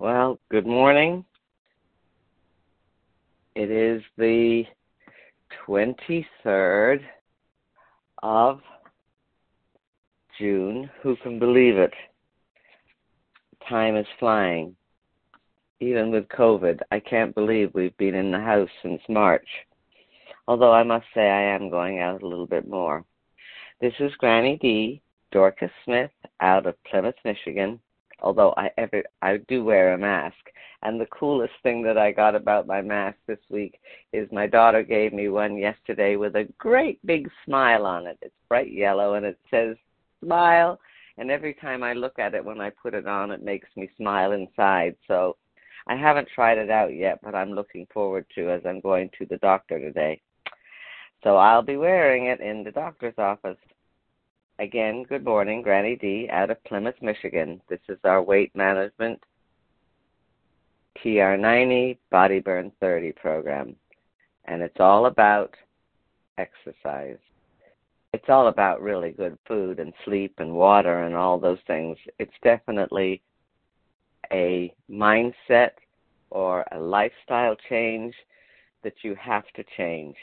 Well, good morning. It is the 23rd of June. Who can believe it? Time is flying. Even with COVID, I can't believe we've been in the house since March. Although I must say I am going out a little bit more. This is Granny D, Dorcas Smith, out of Plymouth, Michigan. Although I ever I do wear a mask. And the coolest thing that I got about my mask this week is my daughter gave me one yesterday with a great big smile on it. It's bright yellow and it says smile. And every time I look at it when I put it on, it makes me smile inside. So I haven't tried it out yet, but I'm looking forward to as I'm going to the doctor today. So I'll be wearing it in the doctor's office. Again, good morning, Granny D out of Plymouth, Michigan. This is our weight management TR90 Body Burn 30 program. And it's all about exercise. It's all about really good food and sleep and water and all those things. It's definitely a mindset or a lifestyle change that you have to change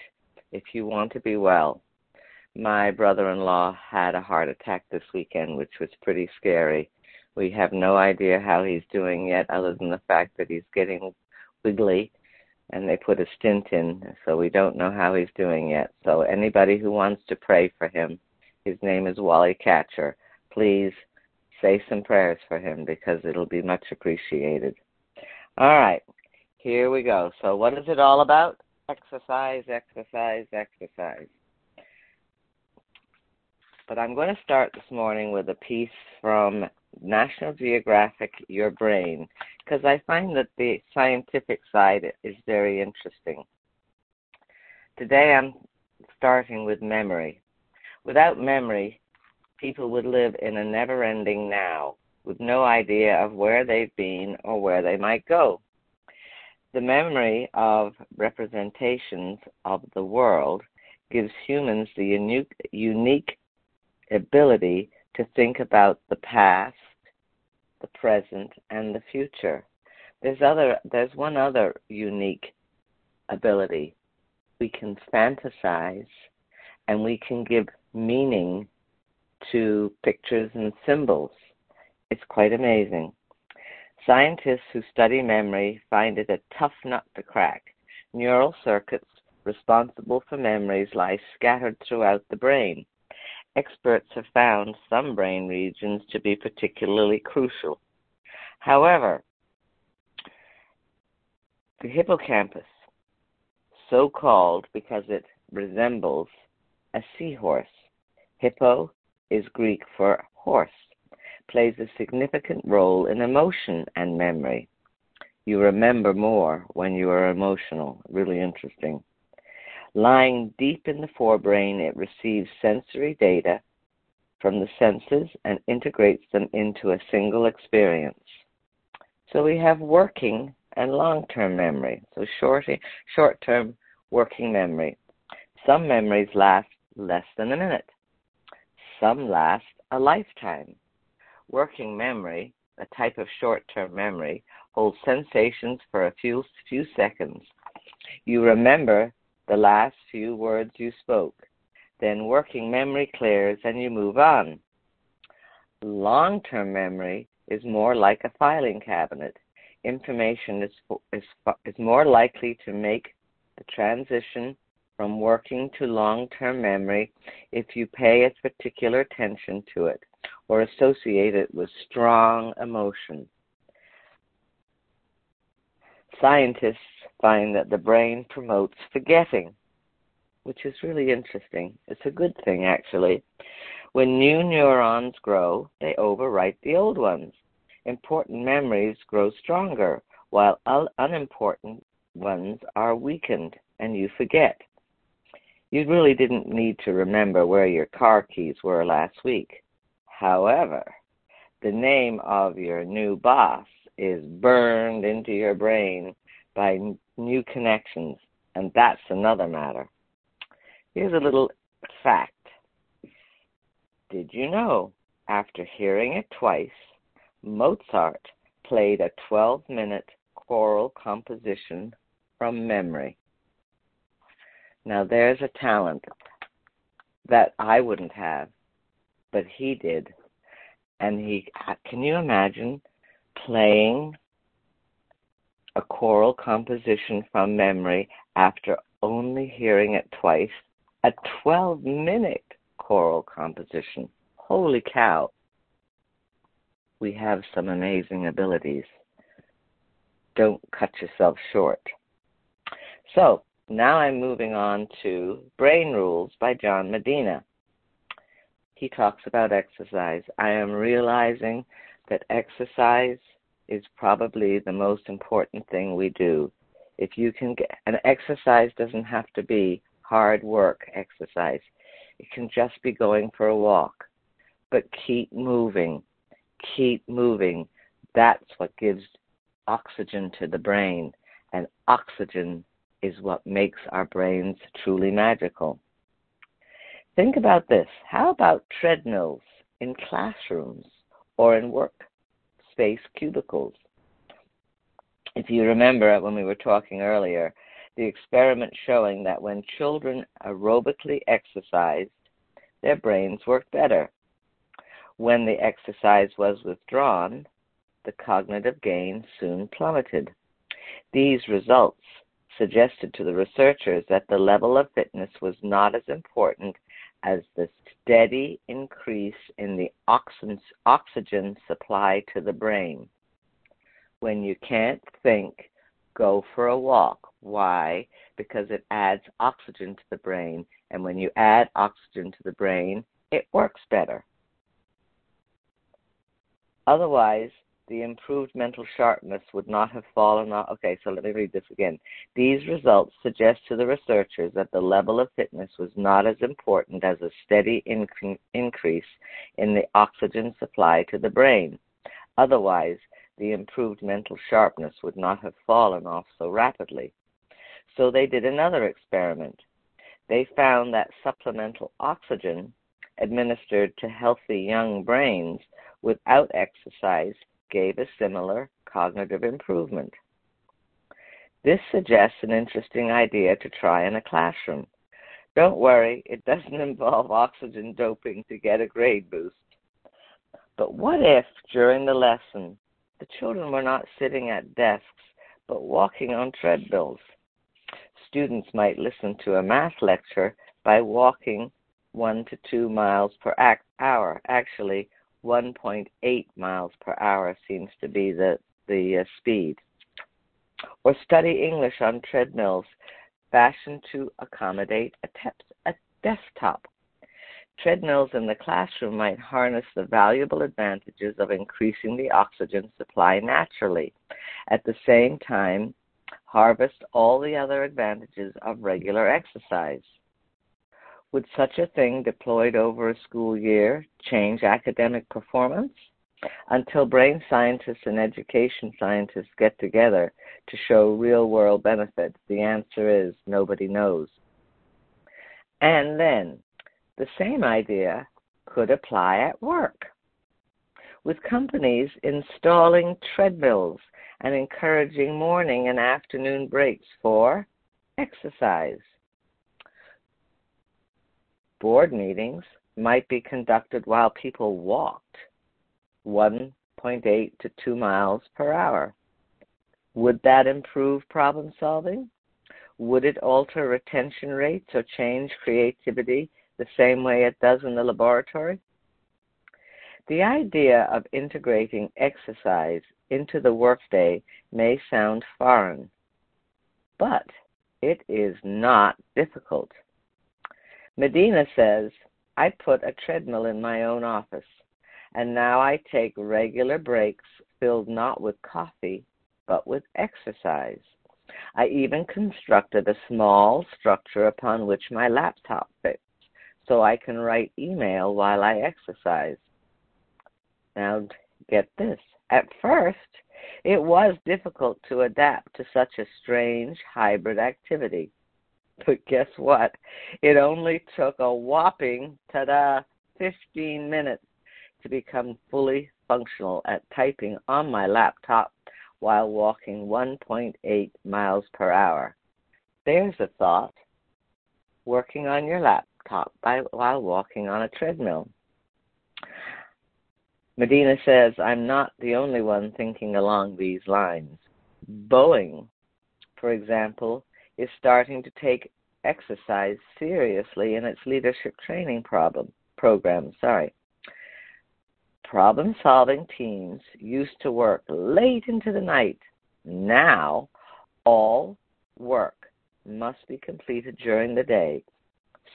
if you want to be well. My brother in law had a heart attack this weekend, which was pretty scary. We have no idea how he's doing yet, other than the fact that he's getting wiggly and they put a stint in, so we don't know how he's doing yet. So, anybody who wants to pray for him, his name is Wally Catcher. Please say some prayers for him because it'll be much appreciated. All right, here we go. So, what is it all about? Exercise, exercise, exercise. But I'm going to start this morning with a piece from National Geographic Your Brain because I find that the scientific side is very interesting. Today I'm starting with memory. Without memory, people would live in a never ending now with no idea of where they've been or where they might go. The memory of representations of the world gives humans the unique, unique ability to think about the past, the present, and the future. There's other there's one other unique ability. We can fantasize and we can give meaning to pictures and symbols. It's quite amazing. Scientists who study memory find it a tough nut to crack. Neural circuits responsible for memories lie scattered throughout the brain experts have found some brain regions to be particularly crucial. However, the hippocampus, so called because it resembles a seahorse, hippo is Greek for horse, plays a significant role in emotion and memory. You remember more when you are emotional. Really interesting. Lying deep in the forebrain, it receives sensory data from the senses and integrates them into a single experience. So we have working and long term memory. So short term working memory. Some memories last less than a minute. Some last a lifetime. Working memory, a type of short term memory, holds sensations for a few few seconds. You remember the last few words you spoke. Then working memory clears and you move on. Long term memory is more like a filing cabinet. Information is, is, is more likely to make the transition from working to long term memory if you pay a particular attention to it or associate it with strong emotion. Scientists find that the brain promotes forgetting, which is really interesting. It's a good thing, actually. When new neurons grow, they overwrite the old ones. Important memories grow stronger, while unimportant ones are weakened and you forget. You really didn't need to remember where your car keys were last week. However, the name of your new boss is burned into your brain by new connections, and that's another matter. Here's a little fact. Did you know, after hearing it twice, Mozart played a 12 minute choral composition from memory. Now, there's a talent that I wouldn't have, but he did. And he, can you imagine playing a choral composition from memory after only hearing it twice? A 12 minute choral composition. Holy cow. We have some amazing abilities. Don't cut yourself short. So, now I'm moving on to Brain Rules by John Medina. He talks about exercise. I am realizing that exercise is probably the most important thing we do. If you can get an exercise doesn't have to be hard work exercise. It can just be going for a walk. But keep moving. Keep moving. That's what gives oxygen to the brain. And oxygen is what makes our brains truly magical. Think about this. How about treadmills in classrooms or in workspace cubicles? If you remember when we were talking earlier, the experiment showing that when children aerobically exercised, their brains worked better. When the exercise was withdrawn, the cognitive gain soon plummeted. These results suggested to the researchers that the level of fitness was not as important as the steady increase in the oxygen supply to the brain. When you can't think, go for a walk. Why? Because it adds oxygen to the brain, and when you add oxygen to the brain, it works better. Otherwise, the improved mental sharpness would not have fallen off. Okay, so let me read this again. These results suggest to the researchers that the level of fitness was not as important as a steady inc- increase in the oxygen supply to the brain. Otherwise, the improved mental sharpness would not have fallen off so rapidly. So they did another experiment. They found that supplemental oxygen administered to healthy young brains without exercise gave a similar cognitive improvement. This suggests an interesting idea to try in a classroom. Don't worry, it doesn't involve oxygen doping to get a grade boost. But what if, during the lesson, the children were not sitting at desks but walking on treadmills? Students might listen to a math lecture by walking one to two miles per hour. Actually, 1.8 miles per hour seems to be the, the uh, speed. Or study English on treadmills fashioned to accommodate a, te- a desktop. Treadmills in the classroom might harness the valuable advantages of increasing the oxygen supply naturally, at the same time, harvest all the other advantages of regular exercise. Would such a thing deployed over a school year change academic performance? Until brain scientists and education scientists get together to show real world benefits, the answer is nobody knows. And then, the same idea could apply at work. With companies installing treadmills and encouraging morning and afternoon breaks for exercise. Board meetings might be conducted while people walked 1.8 to 2 miles per hour. Would that improve problem solving? Would it alter retention rates or change creativity the same way it does in the laboratory? The idea of integrating exercise into the workday may sound foreign, but it is not difficult. Medina says, I put a treadmill in my own office, and now I take regular breaks filled not with coffee, but with exercise. I even constructed a small structure upon which my laptop fits, so I can write email while I exercise. Now, get this. At first, it was difficult to adapt to such a strange hybrid activity. But guess what? It only took a whopping, ta da, 15 minutes to become fully functional at typing on my laptop while walking 1.8 miles per hour. There's a thought. Working on your laptop by, while walking on a treadmill. Medina says, I'm not the only one thinking along these lines. Boeing, for example, is starting to take exercise seriously in its leadership training problem, program. Sorry. Problem solving teams used to work late into the night. Now, all work must be completed during the day.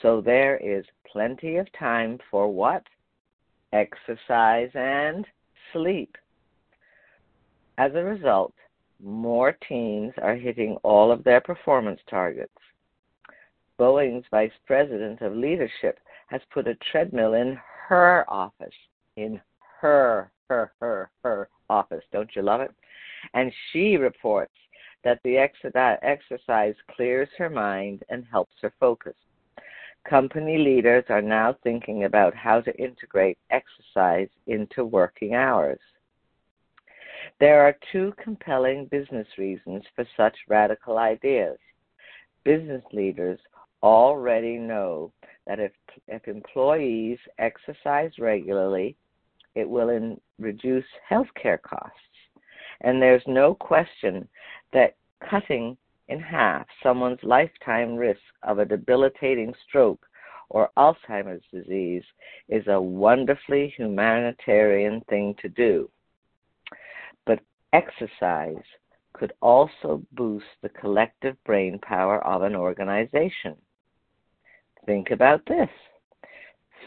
So there is plenty of time for what? exercise, and sleep. As a result, more teams are hitting all of their performance targets. Boeing's vice president of leadership has put a treadmill in her office, in her, her, her, her office. Don't you love it? And she reports that the exercise clears her mind and helps her focus. Company leaders are now thinking about how to integrate exercise into working hours. There are two compelling business reasons for such radical ideas. Business leaders already know that if, if employees exercise regularly, it will in, reduce healthcare costs. And there's no question that cutting in half someone's lifetime risk of a debilitating stroke or Alzheimer's disease is a wonderfully humanitarian thing to do. Exercise could also boost the collective brain power of an organization. Think about this.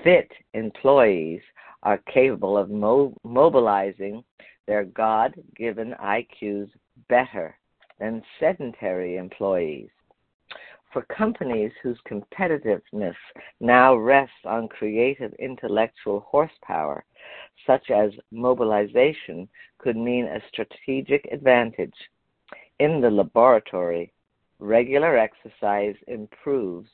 Fit employees are capable of mo- mobilizing their God given IQs better than sedentary employees. For companies whose competitiveness now rests on creative intellectual horsepower, such as mobilization could mean a strategic advantage. In the laboratory, regular exercise improves,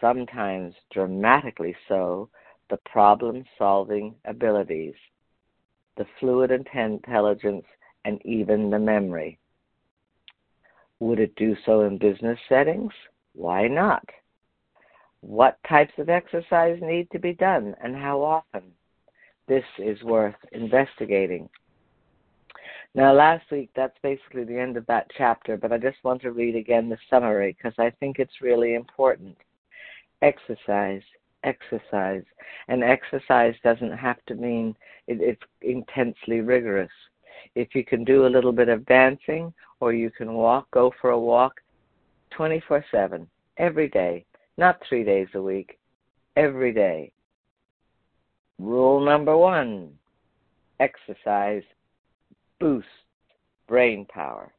sometimes dramatically so, the problem solving abilities, the fluid intelligence, and even the memory. Would it do so in business settings? Why not? What types of exercise need to be done and how often? This is worth investigating. Now, last week, that's basically the end of that chapter, but I just want to read again the summary because I think it's really important. Exercise, exercise. And exercise doesn't have to mean it, it's intensely rigorous. If you can do a little bit of dancing or you can walk, go for a walk 24 7, every day, not three days a week, every day. Rule number one exercise boosts brain power.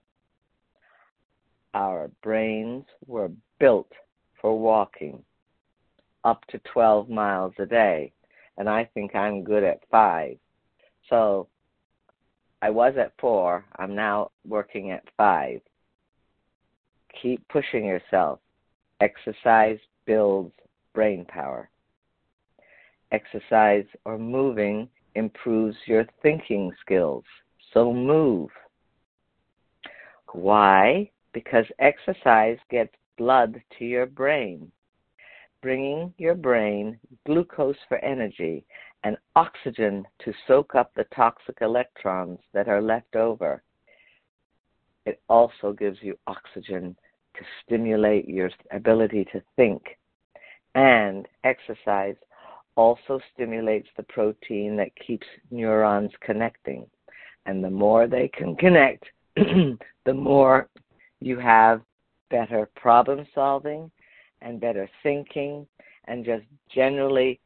Our brains were built for walking up to 12 miles a day, and I think I'm good at five. So I was at four. I'm now working at five. Keep pushing yourself. Exercise builds brain power. Exercise or moving improves your thinking skills. So move. Why? Because exercise gets blood to your brain, bringing your brain glucose for energy and oxygen to soak up the toxic electrons that are left over. It also gives you oxygen to stimulate your ability to think. And exercise also stimulates the protein that keeps neurons connecting. And the more they can connect, the more you have better problem solving and better thinking and just generally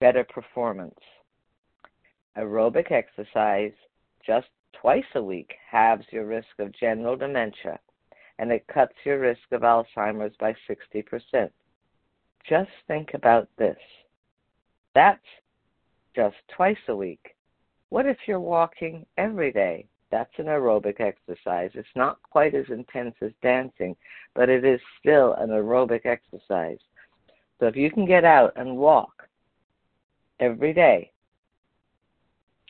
better performance. Aerobic exercise just twice a week halves your risk of general dementia and it cuts your risk of Alzheimer's by 60%. Just think about this. That's just twice a week. What if you're walking every day? That's an aerobic exercise. It's not quite as intense as dancing, but it is still an aerobic exercise. So if you can get out and walk every day,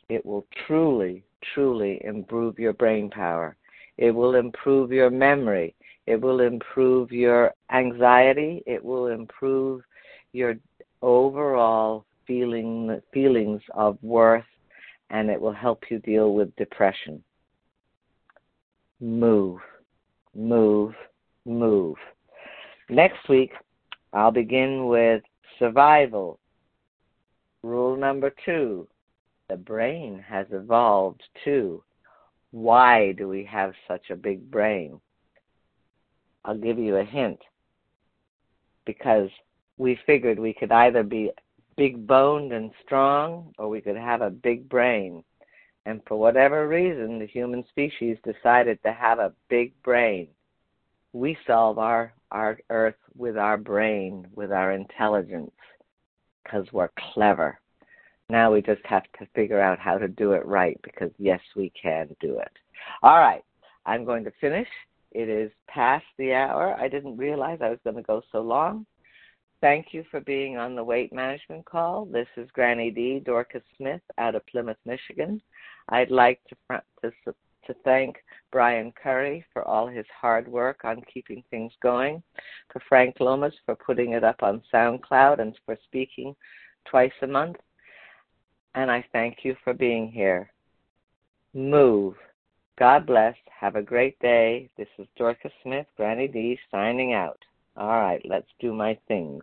it will truly, truly improve your brain power. It will improve your memory. It will improve your anxiety. It will improve your overall feeling feelings of worth and it will help you deal with depression. Move, move, move. Next week, I'll begin with survival. Rule number two the brain has evolved too. Why do we have such a big brain? I'll give you a hint. Because we figured we could either be big boned and strong or we could have a big brain. And for whatever reason, the human species decided to have a big brain. We solve our, our earth with our brain, with our intelligence, because we're clever. Now we just have to figure out how to do it right because, yes, we can do it. All right, I'm going to finish. It is past the hour. I didn't realize I was going to go so long. Thank you for being on the weight management call. This is Granny D, Dorcas Smith out of Plymouth, Michigan. I'd like to, to, to thank Brian Curry for all his hard work on keeping things going, for Frank Lomas for putting it up on SoundCloud and for speaking twice a month. And I thank you for being here. Move. God bless. Have a great day. This is Dorcas Smith, Granny D, signing out. All right, let's do my things.